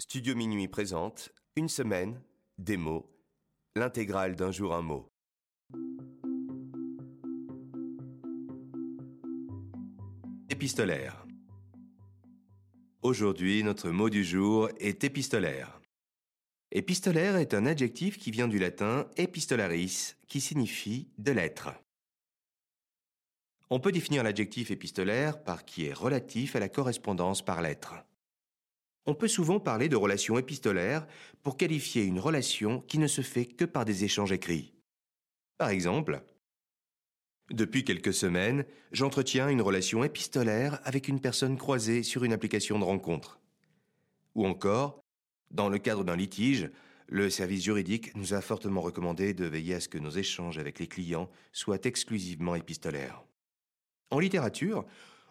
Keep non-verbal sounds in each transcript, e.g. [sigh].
Studio Minuit présente Une semaine, des mots, l'intégrale d'un jour un mot. Épistolaire. Aujourd'hui, notre mot du jour est épistolaire. Épistolaire est un adjectif qui vient du latin epistolaris, qui signifie de l'être. On peut définir l'adjectif épistolaire par qui est relatif à la correspondance par lettre. On peut souvent parler de relation épistolaire pour qualifier une relation qui ne se fait que par des échanges écrits. Par exemple, depuis quelques semaines, j'entretiens une relation épistolaire avec une personne croisée sur une application de rencontre. Ou encore, dans le cadre d'un litige, le service juridique nous a fortement recommandé de veiller à ce que nos échanges avec les clients soient exclusivement épistolaires. En littérature,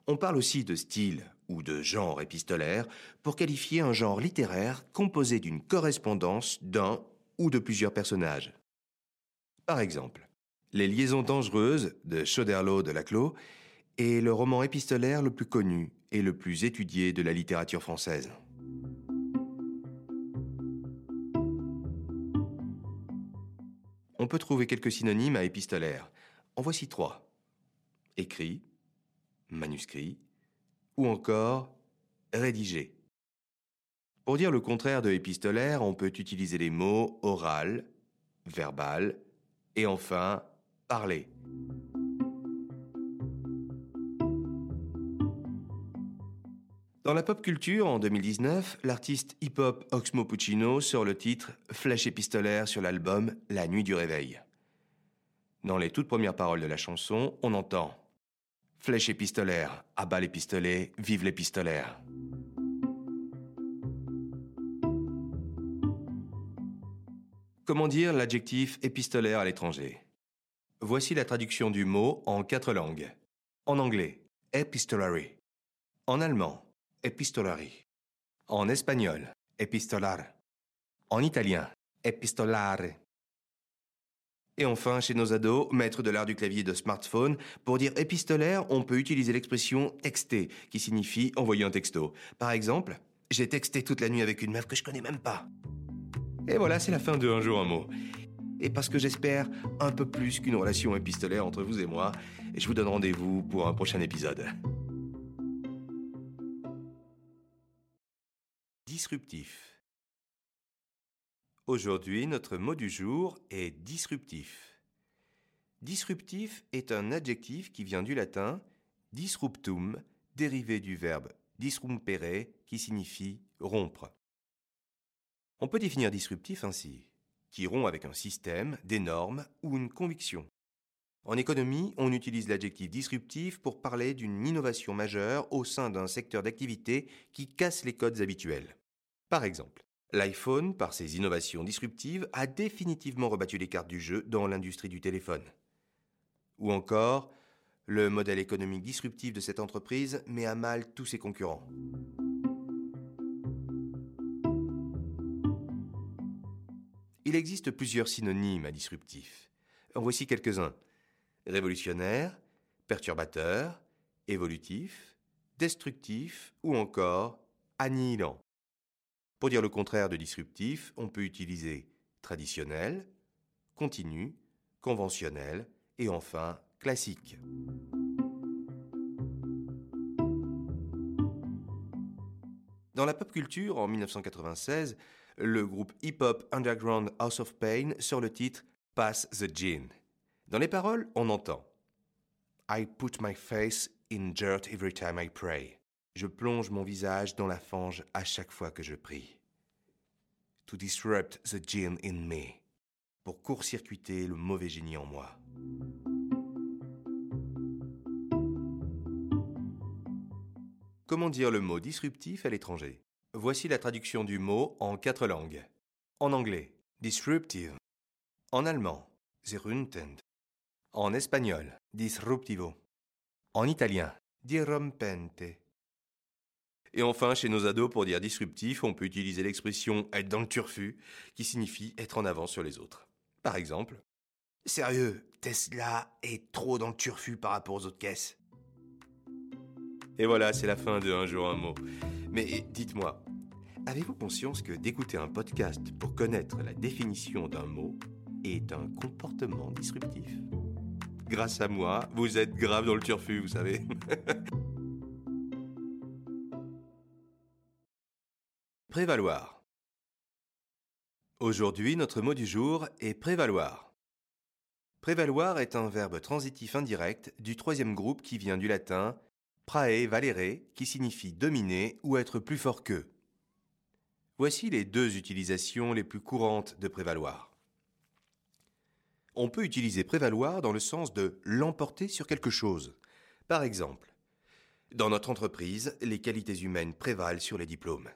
on parle aussi de style ou de genre épistolaire pour qualifier un genre littéraire composé d'une correspondance d'un ou de plusieurs personnages. Par exemple, Les liaisons dangereuses de Choderlos de Laclos est le roman épistolaire le plus connu et le plus étudié de la littérature française. On peut trouver quelques synonymes à épistolaire. En voici trois. Écrit, manuscrit ou encore rédigé. Pour dire le contraire de épistolaire, on peut utiliser les mots oral, verbal et enfin parler. Dans la pop culture, en 2019, l'artiste hip-hop Oxmo Puccino sort le titre Flèche épistolaire sur l'album La nuit du réveil. Dans les toutes premières paroles de la chanson, on entend Flèche épistolaire, abat les pistolets, vive les pistolaires. Comment dire l'adjectif épistolaire à l'étranger? Voici la traduction du mot en quatre langues. En anglais, epistolary. En allemand, epistolari. En espagnol, epistolar. En italien, epistolare. Et enfin, chez nos ados, maîtres de l'art du clavier de smartphone, pour dire épistolaire, on peut utiliser l'expression texter, qui signifie envoyer un texto. Par exemple, j'ai texté toute la nuit avec une meuf que je connais même pas. Et voilà, c'est la fin de Un jour un mot. Et parce que j'espère un peu plus qu'une relation épistolaire entre vous et moi, je vous donne rendez-vous pour un prochain épisode. Disruptif. Aujourd'hui, notre mot du jour est disruptif. Disruptif est un adjectif qui vient du latin disruptum, dérivé du verbe disrumpere, qui signifie rompre. On peut définir disruptif ainsi qui rompt avec un système, des normes ou une conviction. En économie, on utilise l'adjectif disruptif pour parler d'une innovation majeure au sein d'un secteur d'activité qui casse les codes habituels. Par exemple, l'iPhone, par ses innovations disruptives, a définitivement rebattu les cartes du jeu dans l'industrie du téléphone. Ou encore, le modèle économique disruptif de cette entreprise met à mal tous ses concurrents. Il existe plusieurs synonymes à disruptif. En voici quelques-uns. Révolutionnaire, perturbateur, évolutif, destructif ou encore annihilant. Pour dire le contraire de disruptif, on peut utiliser traditionnel, continu, conventionnel et enfin classique. Dans la pop culture, en 1996, le groupe hip-hop underground House of Pain sort le titre Pass the Gin. Dans les paroles, on entend I put my face in dirt every time I pray. Je plonge mon visage dans la fange à chaque fois que je prie. To disrupt the gin in me. Pour court-circuiter le mauvais génie en moi. Comment dire le mot disruptif à l'étranger? Voici la traduction du mot en quatre langues. En anglais, disruptive. En allemand, zerruntend. En espagnol, disruptivo. En italien, dirompente. Et enfin, chez nos ados, pour dire disruptif, on peut utiliser l'expression être dans le turfu, qui signifie être en avance sur les autres. Par exemple, Sérieux, Tesla est trop dans le turfu par rapport aux autres caisses. Et voilà, c'est la fin de Un jour un mot. Mais dites-moi, Avez-vous conscience que d'écouter un podcast pour connaître la définition d'un mot est un comportement disruptif? Grâce à moi, vous êtes grave dans le turfu, vous savez. [laughs] prévaloir. Aujourd'hui, notre mot du jour est prévaloir. Prévaloir est un verbe transitif indirect du troisième groupe qui vient du latin prae valere, qui signifie dominer ou être plus fort qu'eux. Voici les deux utilisations les plus courantes de prévaloir. On peut utiliser prévaloir dans le sens de l'emporter sur quelque chose. Par exemple, dans notre entreprise, les qualités humaines prévalent sur les diplômes.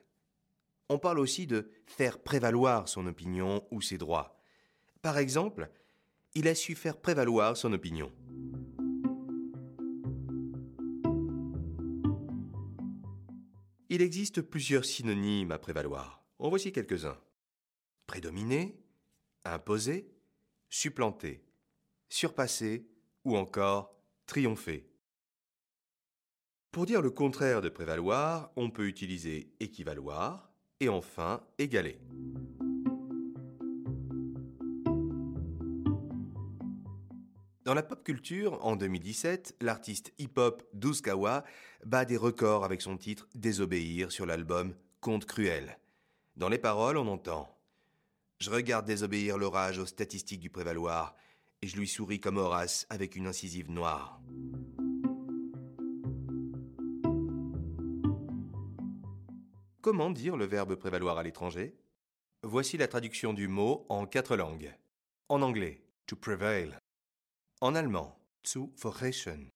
On parle aussi de faire prévaloir son opinion ou ses droits. Par exemple, il a su faire prévaloir son opinion. Il existe plusieurs synonymes à prévaloir. En voici quelques-uns. Prédominer, imposer, supplanter, surpasser ou encore triompher. Pour dire le contraire de prévaloir, on peut utiliser équivaloir et enfin égaler. Dans la pop culture, en 2017, l'artiste hip-hop Kawa bat des records avec son titre Désobéir sur l'album Conte cruel. Dans les paroles, on entend Je regarde désobéir l'orage aux statistiques du prévaloir, et je lui souris comme Horace avec une incisive noire. Comment dire le verbe prévaloir à l'étranger? Voici la traduction du mot en quatre langues. En anglais, to prevail. En allemand, zu verrechen.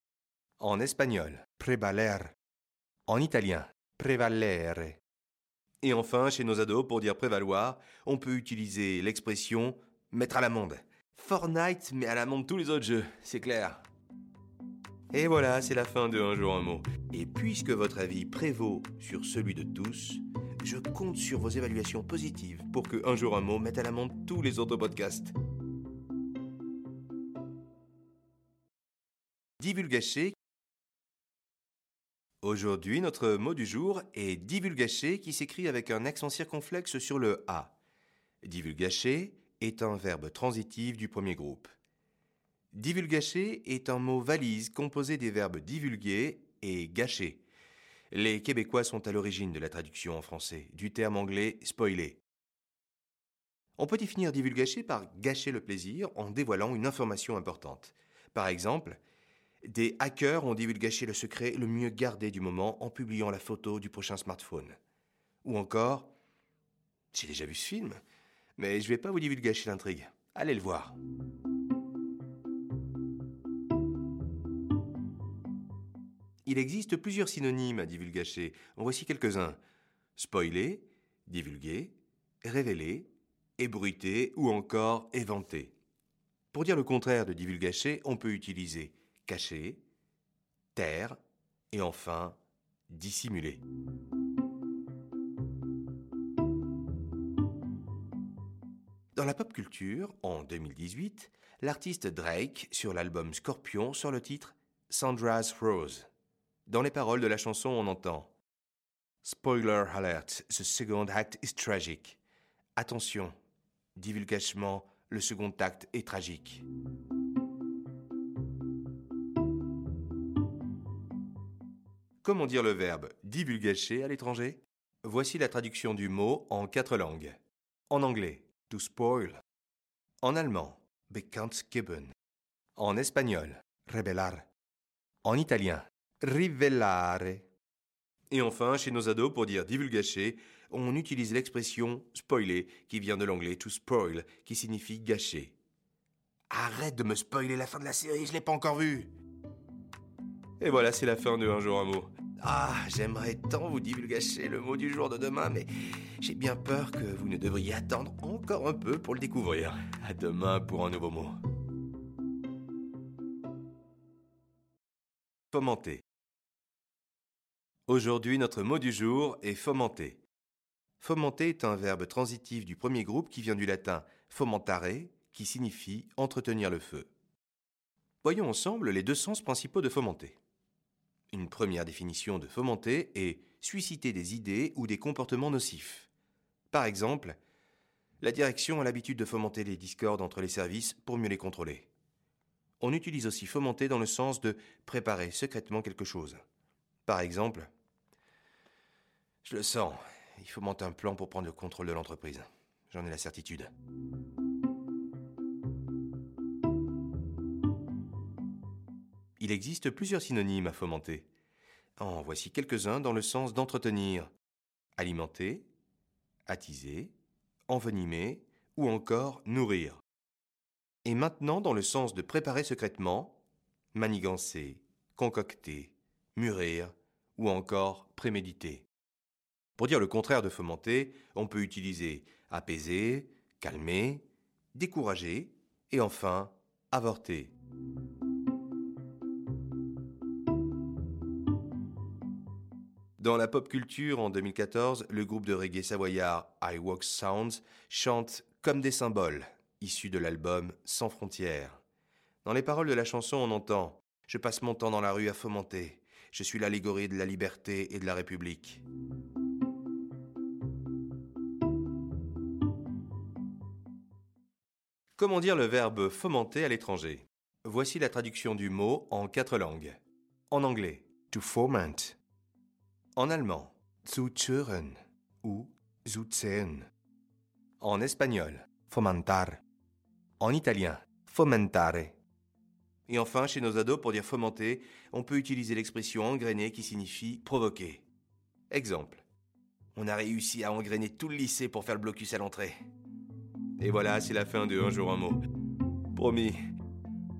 En espagnol, prevaler. En italien, prevalere. Et enfin, chez nos ados, pour dire prévaloir, on peut utiliser l'expression mettre à l'amende. Fortnite met à l'amende tous les autres jeux, c'est clair. Et voilà, c'est la fin de Un jour un mot. Et puisque votre avis prévaut sur celui de tous, je compte sur vos évaluations positives pour que Un jour un mot mette à l'amende tous les autres podcasts. Divulgacher. Aujourd'hui, notre mot du jour est divulgacher qui s'écrit avec un accent circonflexe sur le A. Divulgacher est un verbe transitif du premier groupe. Divulgacher est un mot valise composé des verbes divulguer et gâcher. Les Québécois sont à l'origine de la traduction en français du terme anglais spoiler. On peut définir divulgacher par gâcher le plaisir en dévoilant une information importante. Par exemple, des hackers ont divulgaché le secret le mieux gardé du moment en publiant la photo du prochain smartphone. Ou encore, j'ai déjà vu ce film, mais je ne vais pas vous divulgacher l'intrigue. Allez le voir. Il existe plusieurs synonymes à divulgacher. En voici quelques-uns. Spoiler, divulguer, révéler, ébruiter ou encore éventer. Pour dire le contraire de divulgacher, on peut utiliser cacher, taire et enfin dissimuler. Dans la pop culture, en 2018, l'artiste Drake, sur l'album Scorpion, sort le titre Sandra's Rose. Dans les paroles de la chanson, on entend Spoiler alert, the second act is tragic. Attention, divulgachement, le second acte est tragique. Comment dire le verbe divulgacher à l'étranger? Voici la traduction du mot en quatre langues. En anglais, to spoil. En allemand, bekanntgeben. En espagnol, revelar. En italien, rivelare. Et enfin, chez nos ados, pour dire divulgacher, on utilise l'expression spoiler, qui vient de l'anglais to spoil, qui signifie gâcher. Arrête de me spoiler la fin de la série, je l'ai pas encore vue. Et voilà, c'est la fin de Un jour un mot. Ah, j'aimerais tant vous divulgacher le mot du jour de demain, mais j'ai bien peur que vous ne devriez attendre encore un peu pour le découvrir. À demain pour un nouveau mot. Fomenter. Aujourd'hui, notre mot du jour est fomenter. Fomenter est un verbe transitif du premier groupe qui vient du latin fomentare, qui signifie entretenir le feu. Voyons ensemble les deux sens principaux de fomenter. Une première définition de fomenter est susciter des idées ou des comportements nocifs. Par exemple, la direction a l'habitude de fomenter les discordes entre les services pour mieux les contrôler. On utilise aussi fomenter dans le sens de préparer secrètement quelque chose. Par exemple, je le sens, il fomente un plan pour prendre le contrôle de l'entreprise. J'en ai la certitude. Il existe plusieurs synonymes à fomenter. En voici quelques-uns dans le sens d'entretenir, alimenter, attiser, envenimer ou encore nourrir. Et maintenant dans le sens de préparer secrètement, manigancer, concocter, mûrir ou encore préméditer. Pour dire le contraire de fomenter, on peut utiliser apaiser, calmer, décourager et enfin avorter. Dans la pop culture, en 2014, le groupe de reggae savoyard I Walk Sounds chante Comme des symboles, issu de l'album Sans frontières. Dans les paroles de la chanson, on entend Je passe mon temps dans la rue à fomenter. Je suis l'allégorie de la liberté et de la République. Comment dire le verbe fomenter à l'étranger? Voici la traduction du mot en quatre langues. En anglais, to foment. En allemand, zu ou zuzen. En espagnol, fomentar. En italien, fomentare. Et enfin, chez nos ados, pour dire fomenter, on peut utiliser l'expression engrainer qui signifie provoquer. Exemple. On a réussi à engrainer tout le lycée pour faire le blocus à l'entrée. Et voilà, c'est la fin de Un jour un mot. Promis,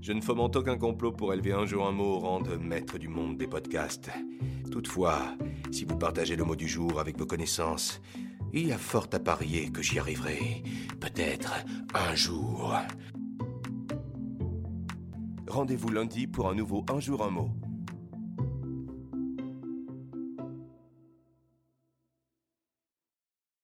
je ne fomente aucun complot pour élever un jour un mot au rang de maître du monde des podcasts. Toutefois, si vous partagez le mot du jour avec vos connaissances, il y a fort à parier que j'y arriverai. Peut-être un jour. Rendez-vous lundi pour un nouveau Un jour un mot.